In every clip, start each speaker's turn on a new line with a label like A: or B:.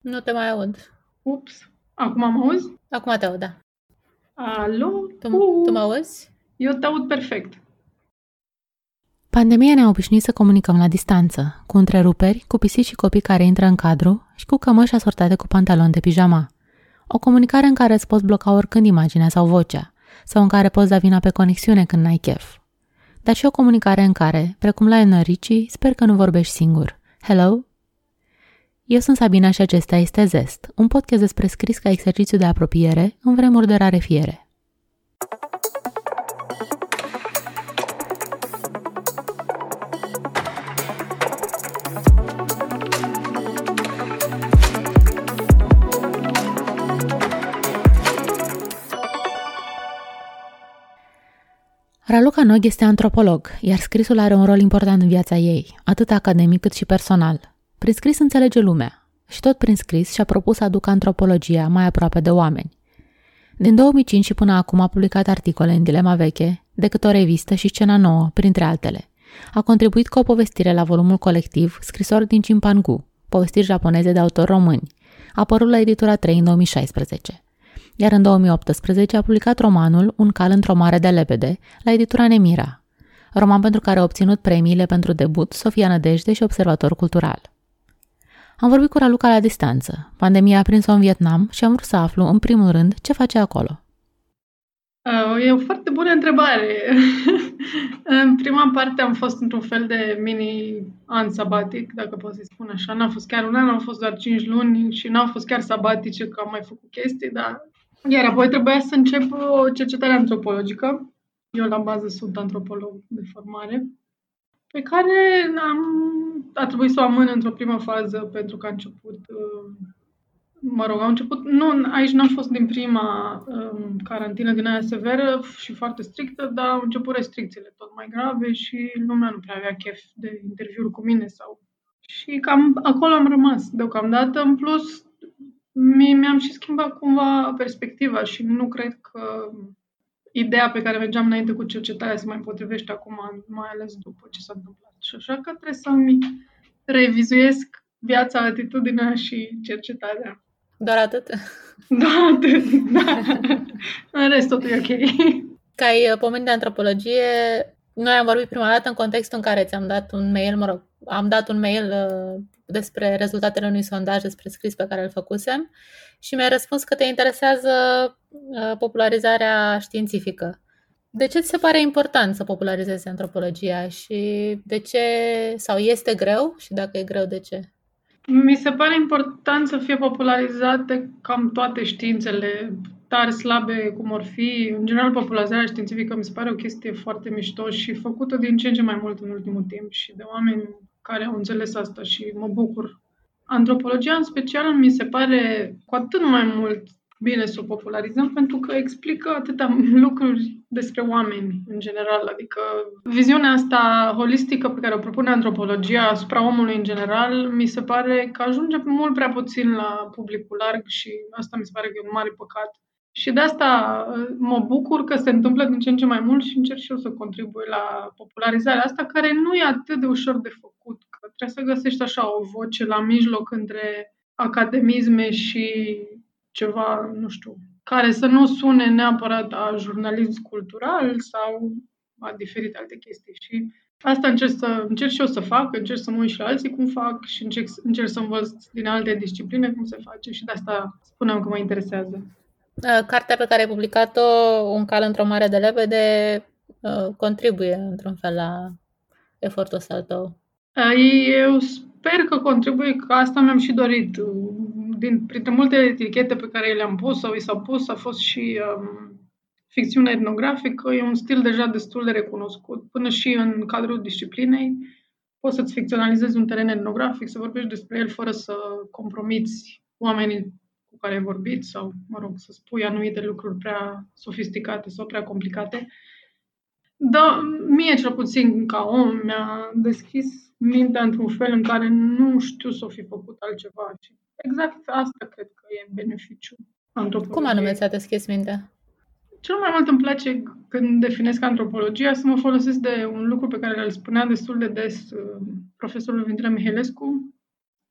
A: Nu te mai aud.
B: Ups. Acum am auzi?
A: Acum te aud, da.
B: Alo?
A: Tu, uh. tu mă auzi?
B: Eu te aud perfect.
C: Pandemia ne-a obișnuit să comunicăm la distanță, cu întreruperi, cu pisici și copii care intră în cadru și cu cămăși asortate cu pantaloni de pijama. O comunicare în care îți poți bloca oricând imaginea sau vocea, sau în care poți da vina pe conexiune când n-ai chef. Dar și o comunicare în care, precum la Enrici, sper că nu vorbești singur. Hello? Eu sunt Sabina și acesta este Zest, un podcast despre scris ca exercițiu de apropiere în vremuri de rare fiere. Raluca Nog este antropolog, iar scrisul are un rol important în viața ei, atât academic cât și personal. Prin scris înțelege lumea și tot prin scris și-a propus să aducă antropologia mai aproape de oameni. Din 2005 și până acum a publicat articole în Dilema Veche, decât o revistă și Scena Nouă, printre altele. A contribuit cu o povestire la volumul colectiv Scrisori din Cimpangu, povestiri japoneze de autori români, apărut la editura 3 în 2016 iar în 2018 a publicat romanul Un cal într-o mare de lebede, la editura Nemira, roman pentru care a obținut premiile pentru debut Sofia Nădejde și Observator Cultural. Am vorbit cu Raluca la distanță. Pandemia a prins-o în Vietnam și am vrut să aflu, în primul rând, ce face acolo.
B: Uh, e o foarte bună întrebare. în prima parte am fost într-un fel de mini an sabatic, dacă pot să-i spun așa. N-a fost chiar un an, au fost doar 5 luni și n-au fost chiar sabatice, că am mai făcut chestii, dar iar apoi trebuia să încep o cercetare antropologică. Eu la bază sunt antropolog de formare, pe care am, a trebuit să o amân într-o primă fază pentru că a început, uh, mă rog, au început, nu, aici n-am fost din prima um, carantină din aia severă și foarte strictă, dar au început restricțiile tot mai grave și lumea nu prea avea chef de interviuri cu mine sau... Și cam acolo am rămas deocamdată. În plus, mi-am și schimbat cumva perspectiva și nu cred că ideea pe care mergeam înainte cu cercetarea se mai potrivește acum, mai ales după ce s-a întâmplat. Și așa că trebuie să-mi revizuiesc viața, atitudinea și cercetarea.
A: Doar atât?
B: Doar atât, da. În rest totul e ok.
A: Ca ai uh, pomenit de antropologie, noi am vorbit prima dată în contextul în care ți-am dat un mail, mă rog, am dat un mail uh, despre rezultatele unui sondaj despre scris pe care îl făcusem și mi-a răspuns că te interesează uh, popularizarea științifică. De ce ți se pare important să popularizezi antropologia și de ce, sau este greu și dacă e greu, de ce?
B: Mi se pare important să fie popularizate cam toate științele, tari, slabe, cum or fi. În general, popularizarea științifică mi se pare o chestie foarte mișto și făcută din ce în ce mai mult în ultimul timp și de oameni care au înțeles asta și mă bucur. Antropologia în special mi se pare cu atât mai mult bine să o popularizăm pentru că explică atâtea lucruri despre oameni în general. Adică viziunea asta holistică pe care o propune antropologia asupra omului în general mi se pare că ajunge mult prea puțin la publicul larg și asta mi se pare că e un mare păcat. Și de asta uh, mă bucur că se întâmplă din ce în ce mai mult și încerc și eu să contribui la popularizarea asta, care nu e atât de ușor de făcut. Că trebuie să găsești așa o voce la mijloc între academisme și ceva, nu știu, care să nu sune neapărat a jurnalism cultural sau a diferite alte chestii. Și asta încerc, să, încerc și eu să fac, încerc să mă uit și la alții cum fac și încerc, încerc să învăț din alte discipline cum se face și de asta spuneam că mă interesează.
A: Uh, cartea pe care ai publicat-o, Un cal într-o mare de lebede, uh, contribuie într-un fel la efortul ăsta al tău.
B: Uh, eu sper că contribuie, că asta mi-am și dorit. Din, printre multe etichete pe care le-am pus sau i s-au pus, a fost și um, ficțiunea etnografică. E un stil deja destul de recunoscut. Până și în cadrul disciplinei poți să-ți ficționalizezi un teren etnografic, să vorbești despre el fără să compromiți oamenii care ai vorbit sau, mă rog, să spui anumite lucruri prea sofisticate sau prea complicate. Dar mie, cel puțin, ca om, mi-a deschis mintea într-un fel în care nu știu să o fi făcut altceva. Și exact asta cred că e beneficiu
A: Cum anume ți-a deschis mintea?
B: Cel mai mult îmi place când definesc antropologia să mă folosesc de un lucru pe care îl spunea destul de des uh, profesorul Vintre Mihelescu,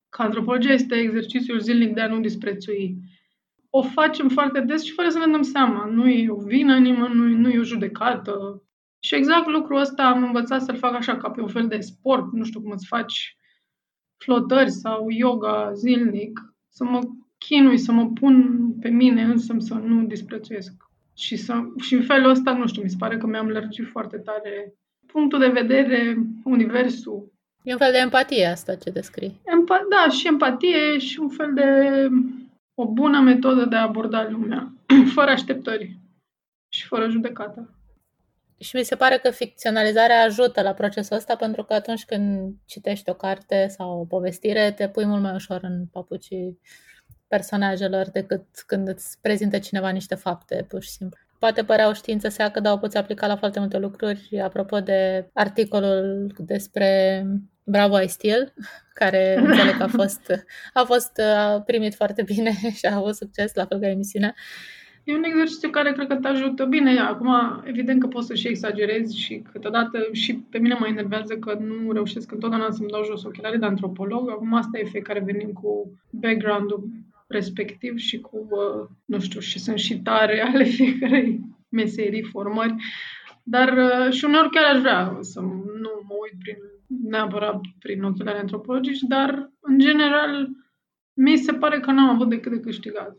B: că antropologia este exercițiul zilnic de a nu disprețui. O facem foarte des și fără să ne dăm seama. Nu e o vină nimănui, nu e o judecată. Și exact lucrul ăsta am învățat să-l fac așa, ca pe un fel de sport, nu știu cum îți faci flotări sau yoga zilnic, să mă chinui, să mă pun pe mine însă să nu disprețuiesc. Și, să, și în felul ăsta, nu știu, mi se pare că mi-am lărgit foarte tare punctul de vedere, universul.
A: E un fel de empatie asta ce descrii.
B: Empa- da, și empatie și un fel de o bună metodă de a aborda lumea, fără așteptări și fără judecată.
A: Și mi se pare că ficționalizarea ajută la procesul ăsta pentru că atunci când citești o carte sau o povestire, te pui mult mai ușor în papucii personajelor decât când îți prezintă cineva niște fapte, pur și simplu. Poate părea o știință seacă, dar o poți aplica la foarte multe lucruri. Apropo de articolul despre Bravo I Still, care înțeleg că a fost, a fost a primit foarte bine și a avut succes, la fel ca emisiunea.
B: E un exercițiu care cred că te ajută bine. Acum, evident că poți să și exagerezi și câteodată și pe mine mă enervează că nu reușesc întotdeauna să-mi dau jos ochelarii de antropolog. Acum asta e fiecare venim cu background-ul respectiv și cu, uh, nu știu, și sunt și tare ale fiecarei meserii, formări. Dar uh, și uneori chiar aș vrea să nu mă uit prin, neapărat prin ochelari antropologici, dar în general mi se pare că n-am avut decât de câștigat.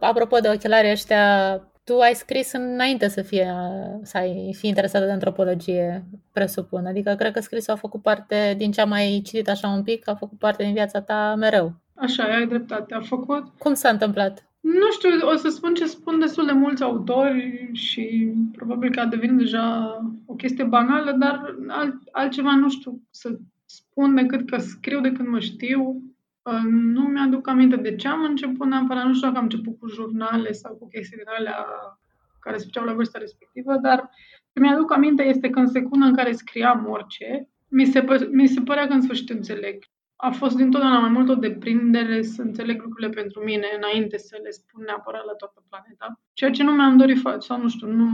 A: Apropo de ochelari ăștia, tu ai scris înainte să fie, să ai fi interesată de antropologie, presupun. Adică cred că scrisul a făcut parte, din ce am mai citit așa un pic, a făcut parte din viața ta mereu.
B: Așa, ai dreptate, a făcut.
A: Cum s-a întâmplat?
B: Nu știu, o să spun ce spun destul de mulți autori și probabil că a devenit deja o chestie banală, dar alt, altceva nu știu să spun decât că scriu de când mă știu. Nu mi-aduc aminte de ce am început neapărat, nu știu dacă am început cu jurnale sau cu chestii din alea care se făceau la vârsta respectivă, dar ce mi-aduc aminte este că în secunda în care scriam orice, mi se, pă- mi se părea că în sfârșit înțeleg a fost dintotdeauna mai mult o deprindere să înțeleg lucrurile pentru mine înainte să le spun neapărat la toată planeta. Ceea ce nu mi-am dorit sau nu știu, nu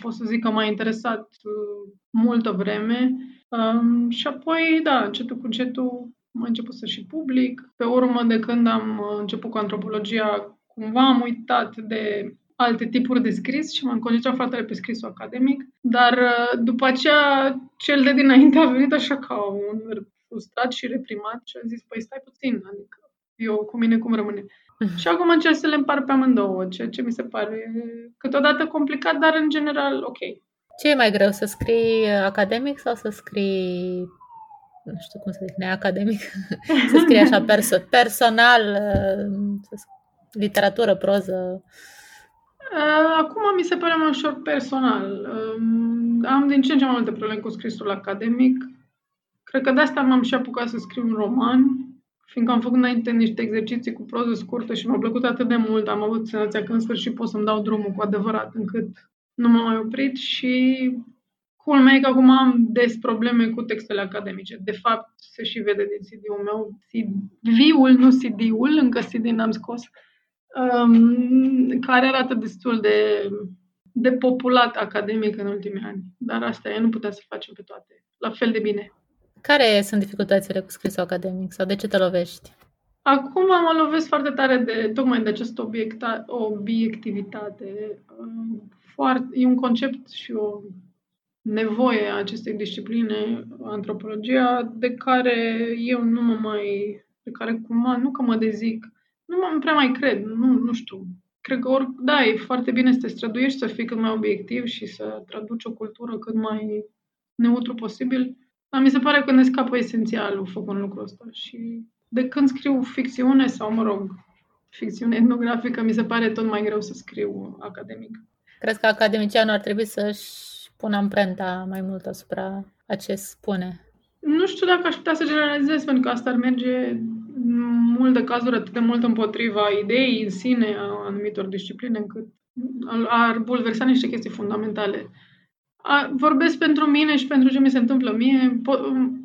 B: pot să zic că m-a interesat uh, multă vreme. Um, și apoi, da, încetul cu încetul am început să și public. Pe urmă, de când am uh, început cu antropologia, cumva am uitat de alte tipuri de scris și m-am concentrat foarte pe scrisul academic, dar uh, după aceea cel de dinainte a venit așa ca un frustrat și reprimat și a zis, păi stai puțin, adică eu cu mine cum rămâne. Mhm. Și acum încerc să le împar pe amândouă, ceea ce mi se pare câteodată complicat, dar în general ok.
A: Ce e mai greu, să scrii academic sau să scrii, nu știu cum să zic, neacademic, să scrii așa perso- personal, să literatură, proză?
B: Acum mi se pare mai ușor personal. Am din ce în ce mai multe probleme cu scrisul academic Cred că de asta m-am și apucat să scriu un roman, fiindcă am făcut înainte niște exerciții cu proză scurtă și mi-a plăcut atât de mult, am avut senzația că în sfârșit pot să-mi dau drumul cu adevărat, încât nu m-am mai oprit și culmea e că acum am des probleme cu textele academice. De fapt, se și vede din CD-ul meu, CD-ul, nu CD-ul, încă CD n-am scos, um, care arată destul de, de populat academic în ultimii ani. Dar asta e, nu putem să facem pe toate la fel de bine.
A: Care sunt dificultățile cu scrisul academic sau de ce te lovești?
B: Acum mă lovesc foarte tare de tocmai de această obiecta, obiectivitate. Foarte, e un concept și o nevoie a acestei discipline, antropologia, de care eu nu mă mai, de care cumva, nu că mă dezic, nu mă prea mai cred, nu, nu știu. Cred că, ori, da, e foarte bine să te străduiești, să fii cât mai obiectiv și să traduci o cultură cât mai neutru posibil, dar mi se pare că ne scapă esențialul făcând lucrul ăsta și de când scriu ficțiune sau, mă rog, ficțiune etnografică, mi se pare tot mai greu să scriu academic.
A: Crezi că academicianul ar trebui să-și pună amprenta mai mult asupra a ce spune?
B: Nu știu dacă aș putea să generalizez, pentru că asta ar merge în multe cazuri atât de mult împotriva ideii în sine a anumitor discipline, încât ar bulversa niște chestii fundamentale a, vorbesc pentru mine și pentru ce mi se întâmplă mie. Po-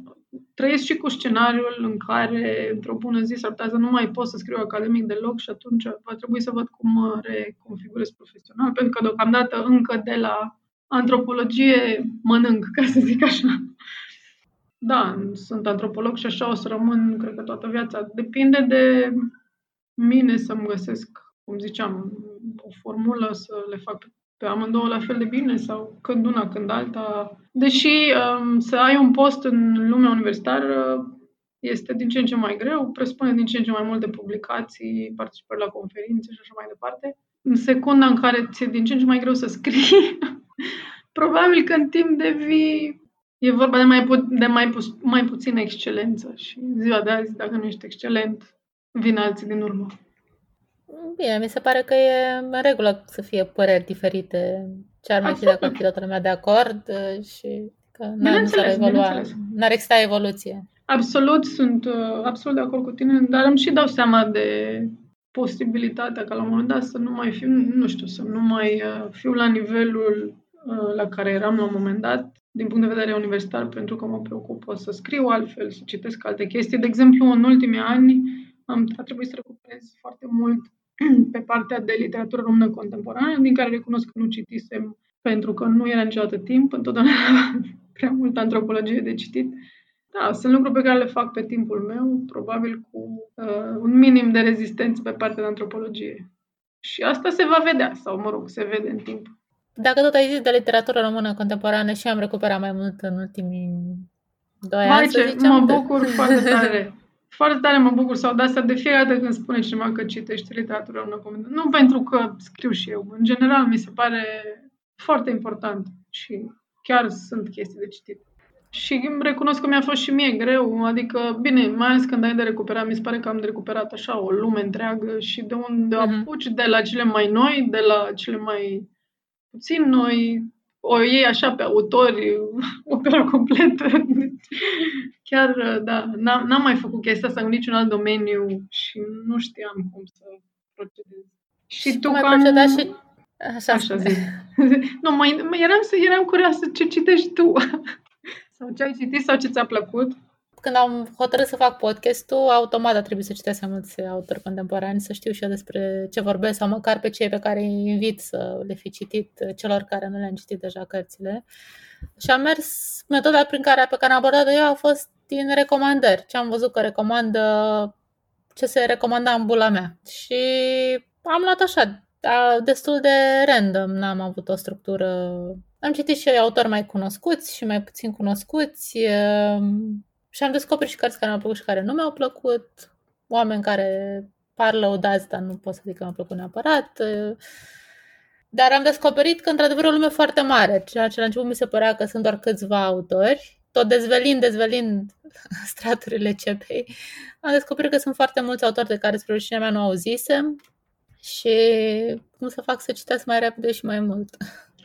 B: trăiesc și cu scenariul în care, într-o bună zi, s-ar putea să nu mai pot să scriu academic deloc și atunci va trebui să văd cum mă reconfigurez profesional, pentru că deocamdată încă de la antropologie mănânc, ca să zic așa. da, sunt antropolog și așa o să rămân, cred că toată viața. Depinde de mine să-mi găsesc, cum ziceam, o formulă să le fac pe amândouă la fel de bine sau când una, când alta. Deși um, să ai un post în lumea universitară este din ce în ce mai greu, presupune din ce în ce mai multe publicații, participări la conferințe și așa mai departe. În secunda în care ți-e din ce în ce mai greu să scrii, probabil că în timp devii E vorba de mai, pu- de mai, pu- mai puțină excelență și ziua de azi, dacă nu ești excelent, vin alții din urmă.
A: Bine, mi se pare că e în regulă să fie păreri diferite. Ce ar mai fi dacă ar fi toată lumea de acord uh, și că n-ar, s-ar evolua, n-ar exista evoluție.
B: Absolut, sunt uh, absolut de acord cu tine, dar îmi și dau seama de posibilitatea ca la un moment dat să nu mai fiu, nu știu, să nu mai uh, fiu la nivelul la care eram la un moment dat din punct de vedere universitar, pentru că mă preocupă să scriu altfel, să citesc alte chestii. De exemplu, în ultimii ani am, a trebuit să recuperez foarte mult pe partea de literatură română contemporană, din care recunosc că nu citisem pentru că nu era niciodată timp, întotdeauna era prea multă antropologie de citit. Da, sunt lucruri pe care le fac pe timpul meu, probabil cu uh, un minim de rezistență pe partea de antropologie. Și asta se va vedea, sau mă rog, se vede în timp.
A: Dacă tot ai zis de literatură română contemporană și am recuperat mai mult în ultimii doi
B: ani, ce, zicem, mă bucur de... foarte tare. Foarte tare mă bucur sau de asta de fiecare dată când spune cineva că citește literatură română contemporană. Nu pentru că scriu și eu. În general mi se pare foarte important și chiar sunt chestii de citit. Și recunosc că mi-a fost și mie greu, adică, bine, mai ales când ai de recuperat, mi se pare că am de recuperat așa o lume întreagă și de unde uh-huh. apuci, de la cele mai noi, de la cele mai puțin noi o iei așa pe autori, opera completă. Chiar, da, n-am, n-am mai făcut chestia asta în niciun alt domeniu și nu știam cum să procedez.
A: Și, și tu cum ai procedat și...
B: Așa, așa zic. nu, mai, eram, eram curioasă ce citești tu. sau ce ai citit sau ce ți-a plăcut
A: când am hotărât să fac podcastul, automat a trebuit să citesc mai mulți autori contemporani, să știu și eu despre ce vorbesc sau măcar pe cei pe care îi invit să le fi citit celor care nu le-am citit deja cărțile. Și am mers, metoda prin care, pe care am abordat-o eu a fost din recomandări. Ce am văzut că recomandă, ce se recomanda în bula mea. Și am luat așa, destul de random, n-am avut o structură. Am citit și autori mai cunoscuți și mai puțin cunoscuți și am descoperit și cărți care mi-au plăcut și care nu mi-au plăcut, oameni care par lăudați, dar nu pot să zic că mi-au plăcut neapărat. Dar am descoperit că, într-adevăr, o lume foarte mare, ceea ce la început mi se părea că sunt doar câțiva autori. Tot dezvelind, dezvelind straturile cepei, am descoperit că sunt foarte mulți autori de care, spre rușinea mea, nu auzisem și cum să fac să citesc mai repede și mai mult.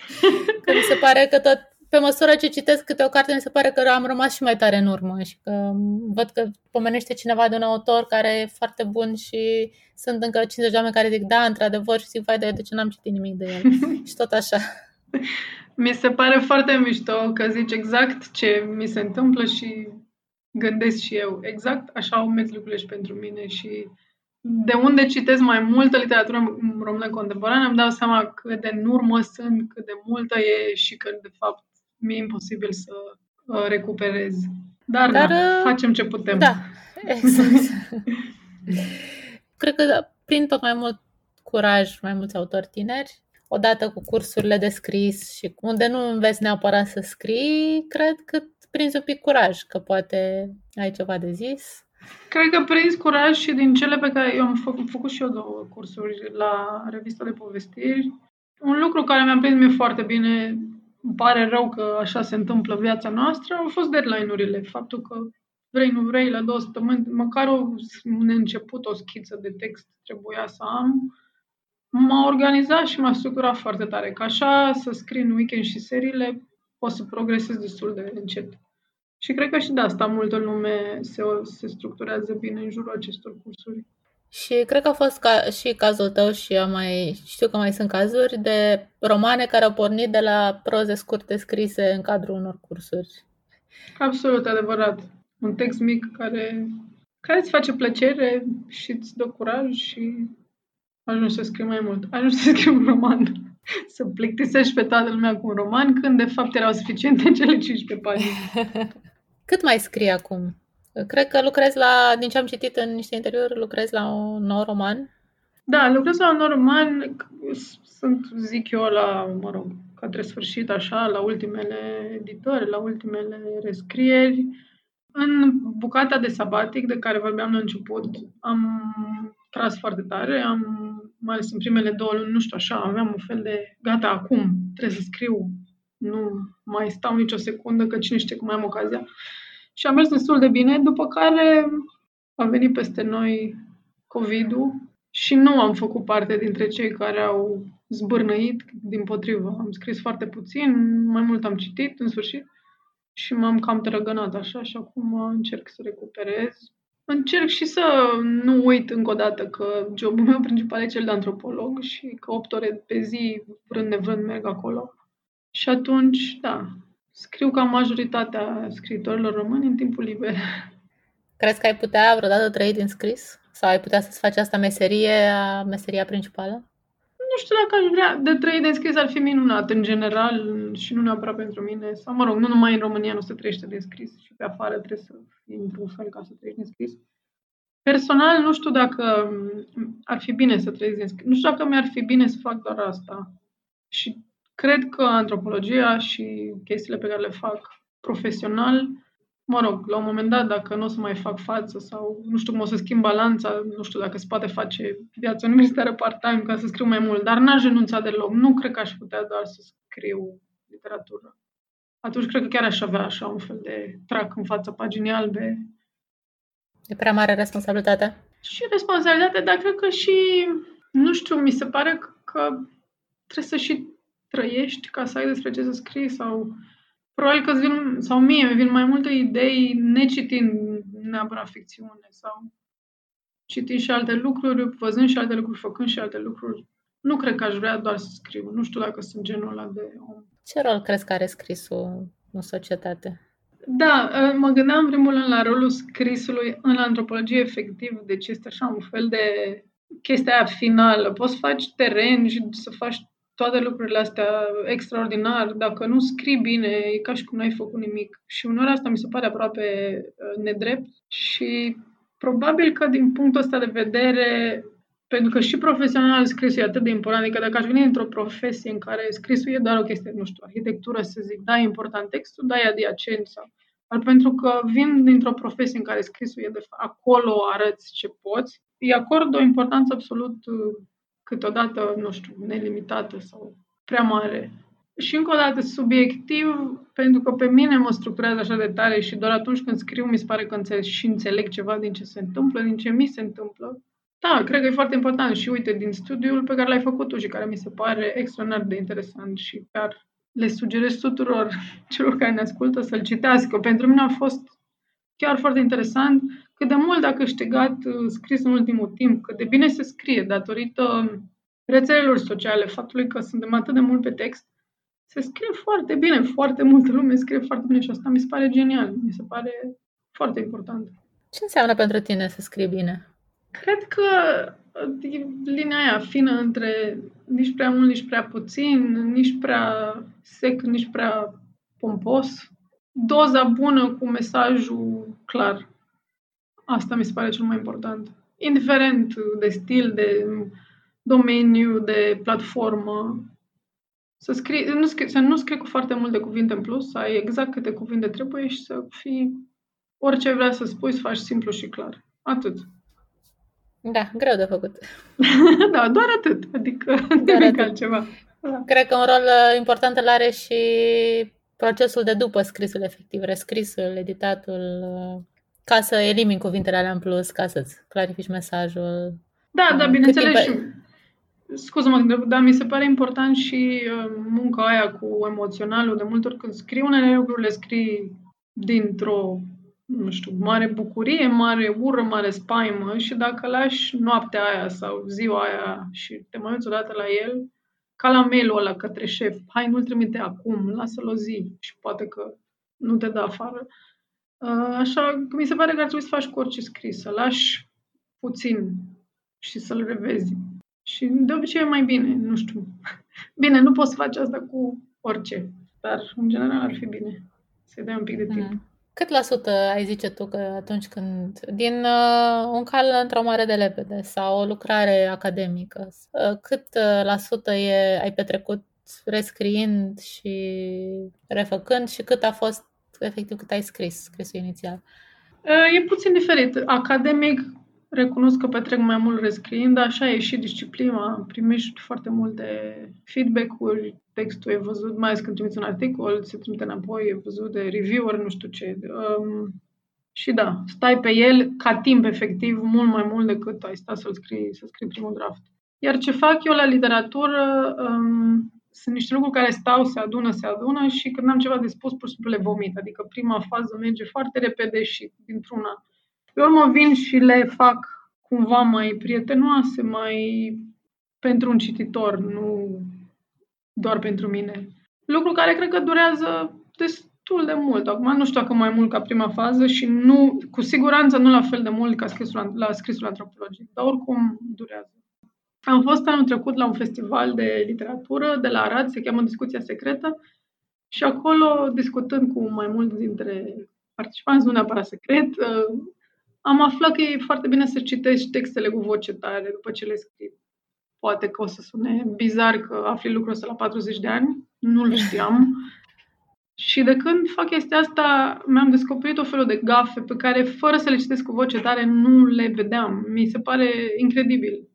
A: că mi se pare că tot pe măsură ce citesc câte o carte, mi se pare că am rămas și mai tare în urmă și că văd că pomenește cineva de un autor care e foarte bun și sunt încă 50 de oameni care zic da, într-adevăr și zic, vai de, de ce n-am citit nimic de el și tot așa.
B: Mi se pare foarte mișto că zici exact ce mi se întâmplă și gândesc și eu. Exact așa au mers lucrurile și pentru mine și de unde citesc mai multă literatură română contemporană, îmi dau seama cât de în urmă sunt, cât de multă e și că, de fapt, mi-e imposibil să uh, recuperez. Dar, Dar na, uh, facem ce putem.
A: Da, exact. Cred că prin tot mai mult curaj, mai mulți autori tineri, odată cu cursurile de scris și unde nu înveți neapărat să scrii, cred că prinzi un pic curaj, că poate ai ceva de zis.
B: Cred că prins curaj și din cele pe care eu am făcut, făcut și eu două cursuri la revista de povestiri. Un lucru care mi-a prins mie foarte bine îmi pare rău că așa se întâmplă viața noastră, au fost deadline-urile. Faptul că vrei, nu vrei, la două săptămâni, măcar o, un început, o schiță de text trebuia să am, m-a organizat și m-a structurat foarte tare. Că așa să scrii în weekend și seriile, poți să progresezi destul de încet. Și cred că și de asta multă lume se, se structurează bine în jurul acestor cursuri.
A: Și cred că a fost ca, și cazul tău și eu mai știu că mai sunt cazuri de romane care au pornit de la proze scurte scrise în cadrul unor cursuri.
B: Absolut adevărat. Un text mic care, care îți face plăcere și îți dă curaj și ajungi să scrii mai mult. Ajungi să scrii un roman. să plictisești pe toată lumea cu un roman, când de fapt erau suficiente cele 15 pagini.
A: Cât mai scrii acum? Cred că lucrezi la, din ce am citit în niște interviuri, lucrezi la un nou roman.
B: Da, lucrez la un nou roman. Sunt, zic eu, la, mă rog, către sfârșit, așa, la ultimele editări, la ultimele rescrieri. În bucata de sabatic de care vorbeam la început, am tras foarte tare, am, mai ales în primele două luni, nu știu așa, aveam un fel de gata, acum trebuie să scriu, nu mai stau nicio secundă, că cine știe cum mai am ocazia. Și am mers destul de bine, după care a venit peste noi COVID-ul și nu am făcut parte dintre cei care au zbârnăit, din potrivă. Am scris foarte puțin, mai mult am citit, în sfârșit, și m-am cam trăgănat așa și acum încerc să recuperez. Încerc și să nu uit încă o dată că jobul meu principal e cel de antropolog și că 8 ore pe zi, vrând nevrând, merg acolo. Și atunci, da, scriu ca majoritatea scriitorilor români în timpul liber.
A: Crezi că ai putea vreodată trăi din scris? Sau ai putea să-ți faci asta meserie, meseria principală?
B: Nu știu dacă aș vrea. De trăi din scris ar fi minunat, în general, și nu neapărat pentru mine. Sau, mă rog, nu numai în România nu se trăiește din scris și pe afară trebuie să fii într-un fel ca să trăiești din scris. Personal, nu știu dacă ar fi bine să trăiesc din scris. Nu știu dacă mi-ar fi bine să fac doar asta. Și cred că antropologia și chestiile pe care le fac profesional mă rog, la un moment dat, dacă nu o să mai fac față sau nu știu cum o să schimb balanța, nu știu dacă se poate face viața universitară part-time ca să scriu mai mult, dar n-aș renunța deloc. Nu cred că aș putea doar să scriu literatură. Atunci cred că chiar aș avea așa un fel de trac în fața paginii albe.
A: E prea mare responsabilitate?
B: Și responsabilitate, dar cred că și, nu știu, mi se pare că trebuie să și trăiești ca să ai despre ce să scrii sau probabil că vin, sau mie, îmi vin mai multe idei necitind neapărat ficțiune sau citind și alte lucruri, văzând și alte lucruri, făcând și alte lucruri. Nu cred că aș vrea doar să scriu. Nu știu dacă sunt genul ăla de om.
A: Ce rol crezi că are scrisul în societate?
B: Da, ă, mă gândeam în primul rând la rolul scrisului în antropologie efectiv, deci este așa un fel de chestia aia finală. Poți să faci teren și să faci toate lucrurile astea extraordinar, dacă nu scrii bine, e ca și cum n-ai făcut nimic. Și uneori asta mi se pare aproape uh, nedrept și probabil că din punctul ăsta de vedere, pentru că și profesional scrisul e atât de important, adică dacă aș veni într-o profesie în care scrisul e doar o chestie, nu știu, arhitectură, să zic, da, e important textul, da, e adiacent sau... Dar pentru că vin dintr-o profesie în care scrisul e de acolo arăți ce poți, îi acord o importanță absolut uh, câteodată, nu știu, nelimitată sau prea mare. Și încă o dată, subiectiv, pentru că pe mine mă structurează așa de tare și doar atunci când scriu mi se pare că înțeleg și înțeleg ceva din ce se întâmplă, din ce mi se întâmplă. Da, cred că e foarte important și uite, din studiul pe care l-ai făcut tu și care mi se pare extraordinar de interesant și chiar le sugerez tuturor celor care ne ascultă să-l citească. Pentru mine a fost chiar foarte interesant cât de mult a câștigat uh, scris în ultimul timp, cât de bine se scrie datorită rețelelor sociale, faptului că suntem atât de mult pe text, se scrie foarte bine, foarte multă lume scrie foarte bine și asta mi se pare genial, mi se pare foarte important.
A: Ce înseamnă pentru tine să scrii bine?
B: Cred că uh, linia aia fină între nici prea mult, nici prea puțin, nici prea sec, nici prea pompos, doza bună cu mesajul clar. Asta mi se pare cel mai important. Indiferent de stil, de domeniu, de platformă, să, scrii, nu scrie, să nu scrii cu foarte multe cuvinte în plus, să ai exact câte cuvinte trebuie și să fii orice vrea să spui, să faci simplu și clar. Atât.
A: Da, greu de făcut.
B: da, doar atât. Adică doar nimic atât. altceva.
A: Da. Cred că un rol uh, important îl are și procesul de după scrisul efectiv, rescrisul, editatul, uh, ca să elimini cuvintele alea în plus, ca să-ți clarifici mesajul.
B: Da, da, bineînțeles. Timp... Scuză-mă, dar mi se pare important și uh, munca aia cu emoționalul. De multe ori când scrii unele lucruri, le scrii dintr-o, nu știu, mare bucurie, mare ură, mare spaimă și dacă lași noaptea aia sau ziua aia și te mai uiți odată la el, ca la mail-ul ăla către șef, hai, nu-l trimite acum, lasă-l o zi și poate că nu te dă afară. Uh, așa, mi se pare că ar trebui să faci cu orice scris, să lași puțin și să-l revezi. Și de obicei e mai bine, nu știu. Bine, nu poți să faci asta cu orice, dar în general ar fi bine să-i dai un pic de timp. Mm.
A: Cât la sută ai zice tu că atunci când, din uh, un cal într-o mare de lepede sau o lucrare academică, uh, cât uh, la sută e, ai petrecut rescriind și refăcând și cât a fost efectiv cât ai scris, scrisul inițial?
B: Uh, e puțin diferit. Academic recunosc că petrec mai mult rescriind, așa e și disciplina. Primești foarte multe feedback-uri, textul e văzut, mai ales când trimiți un articol, se trimite înapoi, e văzut de reviewer, nu știu ce. Um, și da, stai pe el ca timp efectiv mult mai mult decât ai stat să-l scrii, să scrii primul draft. Iar ce fac eu la literatură, um, sunt niște lucruri care stau, se adună, se adună și când am ceva de spus, pur și simplu le vomit. Adică prima fază merge foarte repede și dintr-una pe urmă vin și le fac cumva mai prietenoase, mai pentru un cititor, nu doar pentru mine. Lucru care cred că durează destul de mult. Acum nu știu dacă mai mult ca prima fază și nu, cu siguranță nu la fel de mult ca scrisul, la scrisul antropologic, dar oricum durează. Am fost anul trecut la un festival de literatură de la Arad, se cheamă Discuția Secretă, și acolo, discutând cu mai mulți dintre participanți, nu neapărat secret, am aflat că e foarte bine să citești textele cu voce tare după ce le scrii. Poate că o să sune bizar că afli lucrul ăsta la 40 de ani, nu-l știam. Și de când fac chestia asta, mi-am descoperit o felul de gafe pe care, fără să le citesc cu voce tare, nu le vedeam. Mi se pare incredibil.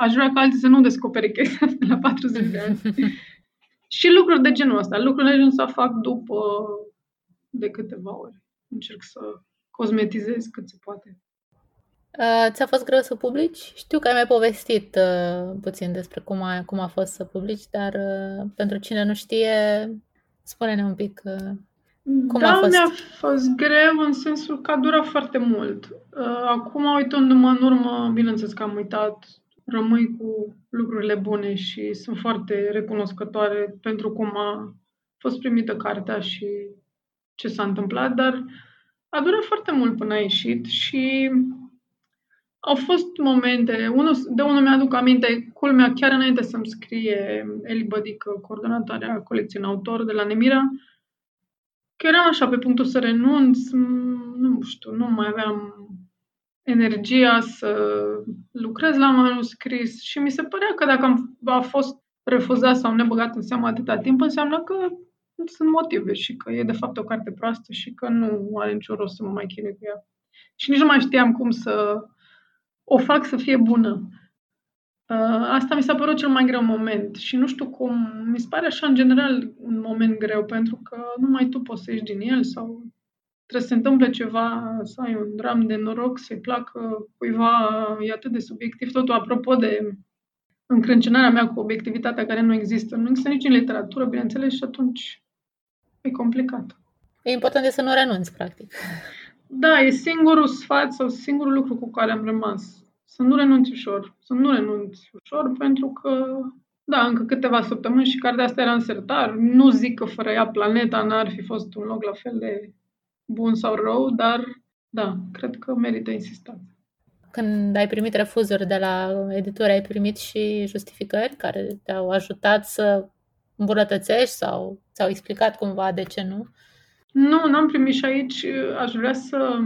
B: Aș vrea ca alții să nu descopere chestia asta la 40 de ani. și lucruri de genul ăsta. Lucruri de genul ăsta fac după de câteva ore. Încerc să cosmetizez cât se poate.
A: Uh, ți-a fost greu să publici? Știu că ai mai povestit uh, puțin despre cum a, cum a fost să publici, dar uh, pentru cine nu știe, spune-ne un pic uh, cum
B: da,
A: a fost.
B: mi-a fost greu în sensul că a durat foarte mult. Uh, acum, uitându-mă în urmă, bineînțeles că am uitat, rămâi cu lucrurile bune și sunt foarte recunoscătoare pentru cum a fost primită cartea și ce s-a întâmplat, dar uh, a durat foarte mult până a ieșit și au fost momente, unul, de unul mi-aduc aminte, culmea, chiar înainte să-mi scrie Eli Bădică, coordonatoarea colecției autor de la Nemira, că eram așa pe punctul să renunț, nu știu, nu mai aveam energia să lucrez la manuscris și mi se părea că dacă am, a fost refuzat sau nebăgat în seamă atâta timp, înseamnă că sunt motive și că e de fapt o carte proastă și că nu are nicio rost să mă mai chinui cu ea. Și nici nu mai știam cum să o fac să fie bună. Uh, asta mi s-a părut cel mai greu moment și nu știu cum, mi se pare așa în general un moment greu pentru că numai tu poți să ieși din el sau trebuie să se întâmple ceva, să ai un dram de noroc, să-i placă cuiva, e atât de subiectiv. Totul, apropo de încrâncenarea mea cu obiectivitatea care nu există, nu există nici în literatură, bineînțeles, și atunci E complicat.
A: E important de să nu renunți, practic.
B: Da, e singurul sfat sau singurul lucru cu care am rămas. Să nu renunți ușor. Să nu renunți ușor pentru că, da, încă câteva săptămâni și cartea asta era în sertar. Nu zic că fără ea planeta n-ar fi fost un loc la fel de bun sau rău, dar da, cred că merită insistat.
A: Când ai primit refuzuri de la editori, ai primit și justificări care te-au ajutat să îmbunătățești sau ți-au explicat cumva de ce nu?
B: Nu, n-am primit și aici. Aș vrea să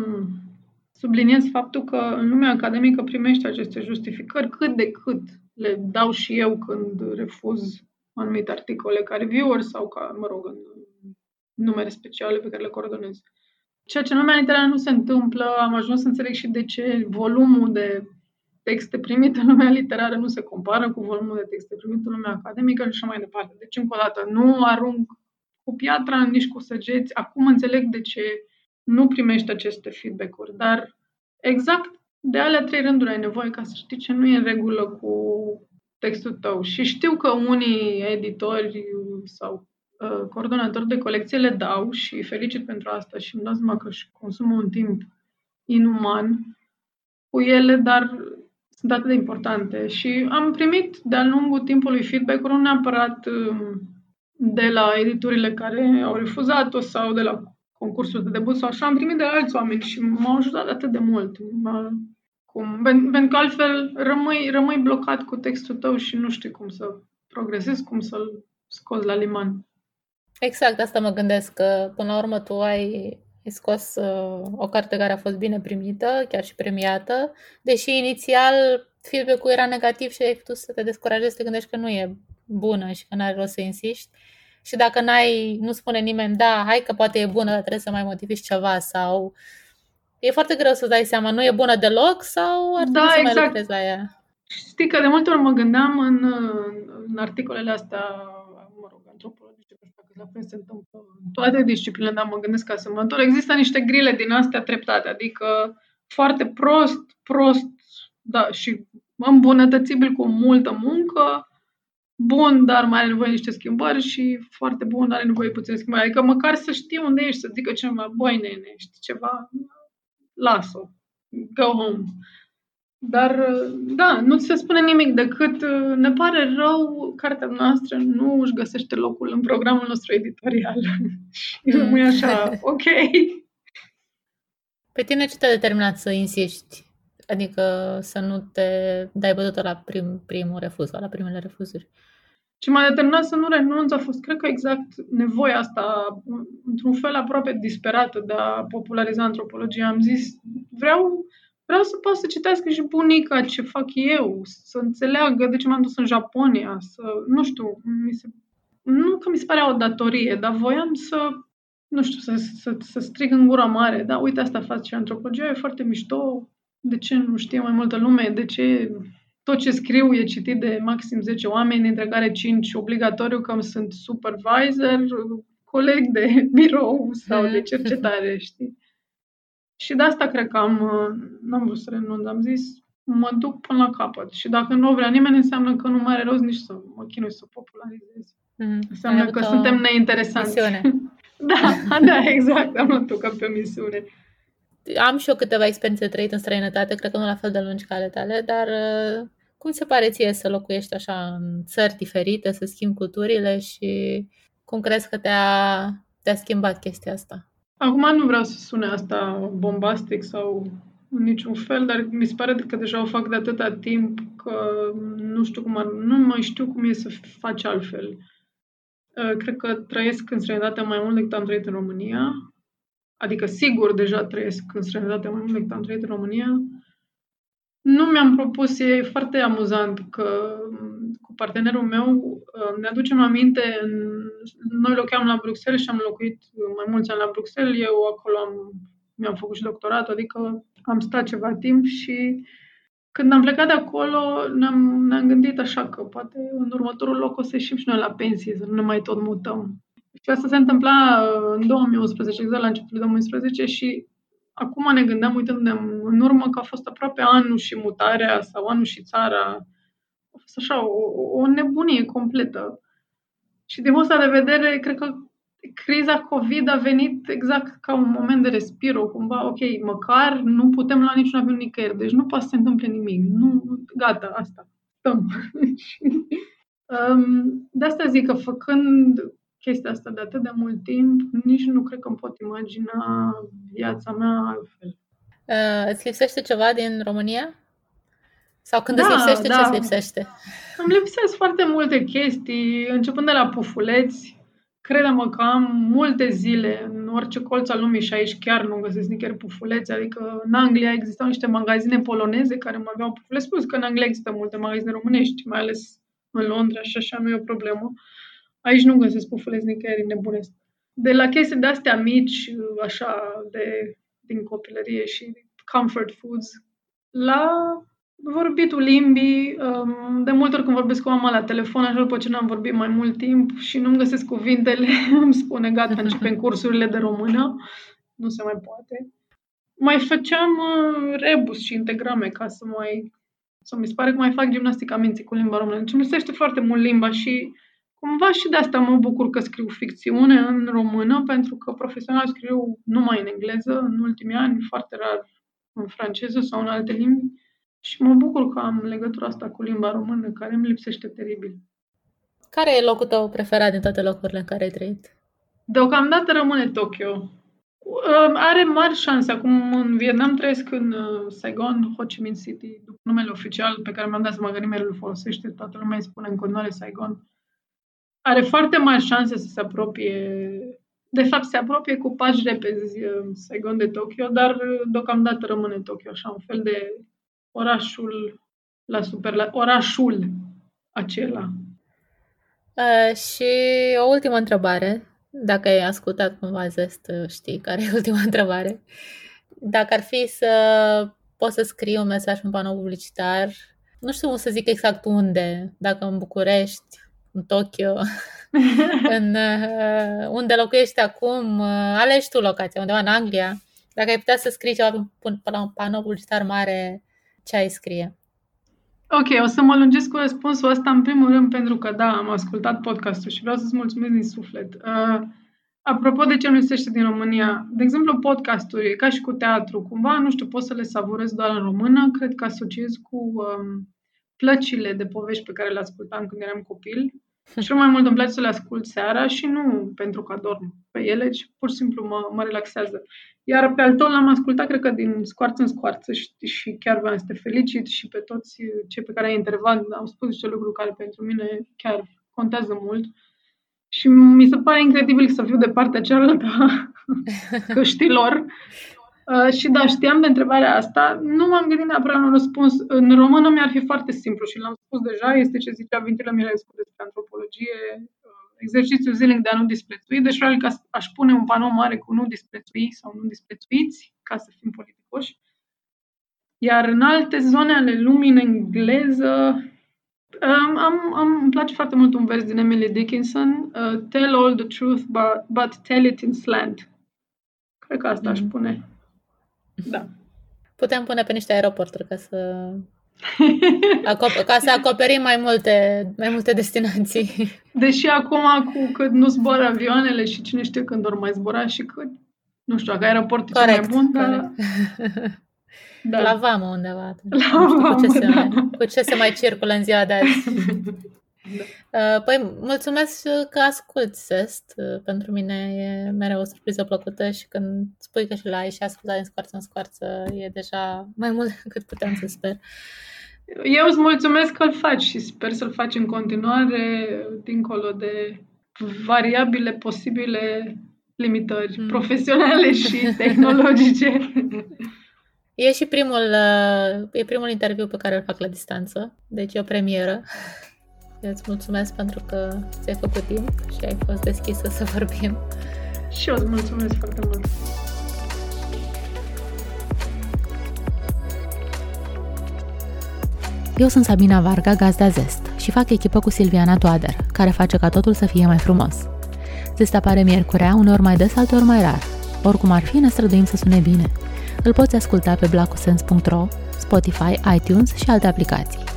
B: subliniez faptul că în lumea academică primești aceste justificări cât de cât le dau și eu când refuz anumite articole ca reviewer sau ca, mă rog, în numere speciale pe care le coordonez. Ceea ce în lumea literară nu se întâmplă, am ajuns să înțeleg și de ce volumul de texte primite în lumea literară nu se compară cu volumul de texte primite în lumea academică și așa mai departe. Deci, încă o dată, nu arunc cu piatra, nici cu săgeți. Acum înțeleg de ce nu primești aceste feedback-uri, dar exact de alea trei rânduri ai nevoie ca să știi ce nu e în regulă cu textul tău. Și știu că unii editori sau uh, coordonatori de colecție le dau și felicit pentru asta și îmi dau seama că își consumă un timp inuman cu ele, dar sunt atât de importante. Și am primit de-a lungul timpului feedback-uri, nu neapărat um, de la editurile care au refuzat-o sau de la concursul de debut sau așa, am primit de la alți oameni și m-au ajutat atât de mult. Cum, pentru că altfel rămâi, rămâi blocat cu textul tău și nu știi cum să progresezi, cum să-l scoți la liman.
A: Exact, asta mă gândesc, că până la urmă tu ai Ai scos uh, o carte care a fost bine primită, chiar și premiată, deși inițial feedback-ul era negativ și ai putut să te descurajezi, să te gândești că nu e bună și că n-are rost să insiști. Și dacă n-ai, nu spune nimeni, da, hai că poate e bună, dar trebuie să mai modifici ceva sau e foarte greu să dai seama, nu e bună deloc sau ar trebui
B: Da,
A: să mai
B: exact.
A: lucrezi la ea?
B: Știi că de multe ori mă gândeam în, în articolele astea, mă rog, antropologice, pentru că la fel se întâmplă în toate disciplinele, dar mă gândesc ca asemănător. Există niște grile din astea treptate, adică foarte prost, prost, da, și îmbunătățibil cu multă muncă, bun, dar mai are nevoie de niște schimbări și foarte bun, dar are nevoie de puține schimbări. Adică măcar să știi unde ești, să zică cineva, băi, nene, știi ceva, las-o, go home. Dar, da, nu ți se spune nimic decât ne pare rău, cartea noastră nu își găsește locul în programul nostru editorial. Și rămâi așa, ok.
A: Pe tine ce te-a determinat să insiști? Adică să nu te dai bătută la prim, primul refuz sau la primele refuzuri?
B: Ce m-a determinat să nu renunț a fost, cred că exact nevoia asta, într-un fel aproape disperată de a populariza antropologia. Am zis, vreau, vreau să pot să citească și bunica ce fac eu, să înțeleagă de ce m-am dus în Japonia, să, nu știu, mi se, nu că mi se parea o datorie, dar voiam să, nu știu, să, să, să strig în gura mare, da, uite asta face antropologia, e foarte mișto, de ce nu știe mai multă lume, de ce tot ce scriu e citit de maxim 10 oameni, dintre care 5 obligatoriu că sunt supervisor, coleg de birou sau de cercetare, știi? Și de asta cred că am, n-am vrut să renunț, am zis, mă duc până la capăt. Și dacă nu o vrea nimeni, înseamnă că nu mai are rost nici să mă chinui să popularizez.
A: Mm,
B: înseamnă că suntem neinteresanți.
A: Misiune.
B: da, da, exact, am luat-o ca pe o misiune
A: am și eu câteva experiențe trăite în străinătate, cred că nu la fel de lungi ca ale tale, dar uh, cum se pare ție să locuiești așa în țări diferite, să schimbi culturile și cum crezi că te-a, te-a schimbat chestia asta?
B: Acum nu vreau să sune asta bombastic sau în niciun fel, dar mi se pare că deja o fac de atâta timp că nu știu cum ar, nu mai știu cum e să faci altfel. Uh, cred că trăiesc în străinătate mai mult decât am trăit în România adică sigur deja trăiesc în străinătate mai mult decât am trăit în România. Nu mi-am propus, e foarte amuzant că cu partenerul meu ne aducem aminte, noi locuiam la Bruxelles și am locuit mai mulți ani la Bruxelles, eu acolo am, mi-am făcut și doctoratul, adică am stat ceva timp și când am plecat de acolo ne-am, ne-am gândit așa că poate în următorul loc o să ieșim și noi la pensie, să nu ne mai tot mutăm. Și asta se întâmpla uh, în 2011, exact la începutul 2011 și acum ne gândeam, uitându-ne în urmă, că a fost aproape anul și mutarea sau anul și țara. A fost așa o, o nebunie completă. Și din ăsta de vedere, cred că criza COVID a venit exact ca un moment de respiro, cumva, ok, măcar nu putem lua niciun avion nicăieri, deci nu poate să se întâmple nimic. Nu, gata, asta, stăm. Um, de asta zic că făcând chestia asta de atât de mult timp, nici nu cred că îmi pot imagina viața mea altfel.
A: Uh, îți lipsește ceva din România? Sau când da, îți lipsește, da. ce îți lipsește?
B: Îmi lipsesc foarte multe chestii, începând de la pufuleți. Crede-mă că am multe zile în orice colț al lumii și aici chiar nu găsesc nicăieri pufuleți. Adică în Anglia existau niște magazine poloneze care mai aveau pufuleți. Spus că în Anglia există multe magazine românești, mai ales în Londra și așa nu e o problemă. Aici nu găsesc pufuleți nicăieri, nebunesc. De la chestii de astea mici, așa, de, din copilărie și comfort foods, la vorbitul limbii, um, de multe ori când vorbesc cu mama la telefon, așa după ce n-am vorbit mai mult timp și nu-mi găsesc cuvintele, îmi spune gata, începem cursurile de română, nu se mai poate. Mai făceam uh, rebus și integrame ca să mai să mi se pare că mai fac gimnastică minții cu limba română. Deci îmi foarte mult limba și Cumva și de asta mă bucur că scriu ficțiune în română, pentru că profesional scriu numai în engleză în ultimii ani, foarte rar în franceză sau în alte limbi. Și mă bucur că am legătura asta cu limba română, care îmi lipsește teribil.
A: Care e locul tău preferat din toate locurile în care ai trăit?
B: Deocamdată rămâne Tokyo. Are mari șanse. Acum în Vietnam trăiesc în uh, Saigon, Ho Chi Minh City, după numele oficial pe care mi-am dat seama că nimeni îl folosește, toată lumea îi spune în continuare Saigon are foarte mari șanse să se apropie De fapt, se apropie cu pași repezi uh, Saigon de Tokyo, dar uh, deocamdată rămâne Tokyo, așa, un fel de orașul la super, la, orașul acela.
A: Uh, și o ultimă întrebare, dacă ai ascultat cumva Zest, uh, știi care e ultima întrebare. Dacă ar fi să poți să scrii un mesaj în panou publicitar, nu știu cum să zic exact unde, dacă în București, în Tokyo, în, uh, unde locuiești acum, uh, alegi tu locația, undeva în Anglia. Dacă ai putea să scrii ceva pe la un panou publicitar mare, ce ai scrie?
B: Ok, o să mă lungesc cu răspunsul ăsta în primul rând pentru că, da, am ascultat podcastul și vreau să-ți mulțumesc din suflet. Uh, apropo de ce nu este din România, de exemplu, podcasturi, e ca și cu teatru, cumva, nu știu, pot să le savurez doar în română, cred că asociez cu um, plăcile de povești pe care le ascultam când eram copil și mai mult îmi place să le ascult seara și nu pentru că dorm pe ele, ci pur și simplu mă, mă relaxează. Iar pe al tău l-am ascultat, cred că din scoarță în scoarță și, și chiar vreau să te felicit și pe toți cei pe care ai intervat. Am spus niște lucruri care pentru mine chiar contează mult. Și mi se pare incredibil să fiu de partea cealaltă căștilor Uh, și da, știam de întrebarea asta. Nu m-am gândit neapărat la un răspuns. În română mi-ar fi foarte simplu și l-am spus deja. Este ce zicea Vintila Milescu despre antropologie, uh, exercițiul zilnic de a nu disprețui. Deci probabil că aș pune un panou mare cu nu disprețui sau nu disprețuiți, ca să fim politicoși. Iar în alte zone ale lumii, în engleză, um, am, am, îmi place foarte mult un vers din Emily Dickinson, uh, Tell all the truth, but, but tell it in slant. Cred că asta mm-hmm. aș mhm. pune. Da.
A: Putem pune pe niște aeroporturi ca să Acop- ca să acoperim mai multe, mai multe destinații.
B: Deși acum cu cât nu zboară avioanele și cine știe când vor mai zbura și cât, nu știu, dacă aeroportul e mai bun, dar...
A: Da. La vamă undeva. La nu știu vamă, cu, ce se da. mai, cu ce se mai circulă în ziua de azi. Da. Uh, păi, mulțumesc că asculti Sest. Uh, pentru mine e mereu o surpriză plăcută și când spui că și l-ai și ascultat din scoarță în scoarță, e deja mai mult decât puteam să sper.
B: Eu îți mulțumesc că îl faci și sper să-l faci în continuare, dincolo de variabile posibile limitări mm. profesionale și tehnologice.
A: E și primul, uh, e primul interviu pe care îl fac la distanță, deci e o premieră. Eu îți mulțumesc pentru că ți-ai făcut timp și ai fost deschisă să vorbim.
B: Și eu îți mulțumesc foarte mult.
C: Eu sunt Sabina Varga, gazda Zest, și fac echipă cu Silviana Toader, care face ca totul să fie mai frumos. Zest apare miercurea, uneori mai des, alteori mai rar. Oricum ar fi, ne străduim să sune bine. Îl poți asculta pe blacusens.ro, Spotify, iTunes și alte aplicații.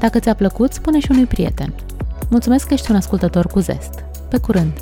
C: Dacă ți-a plăcut, spune și unui prieten. Mulțumesc că ești un ascultător cu zest. Pe curând!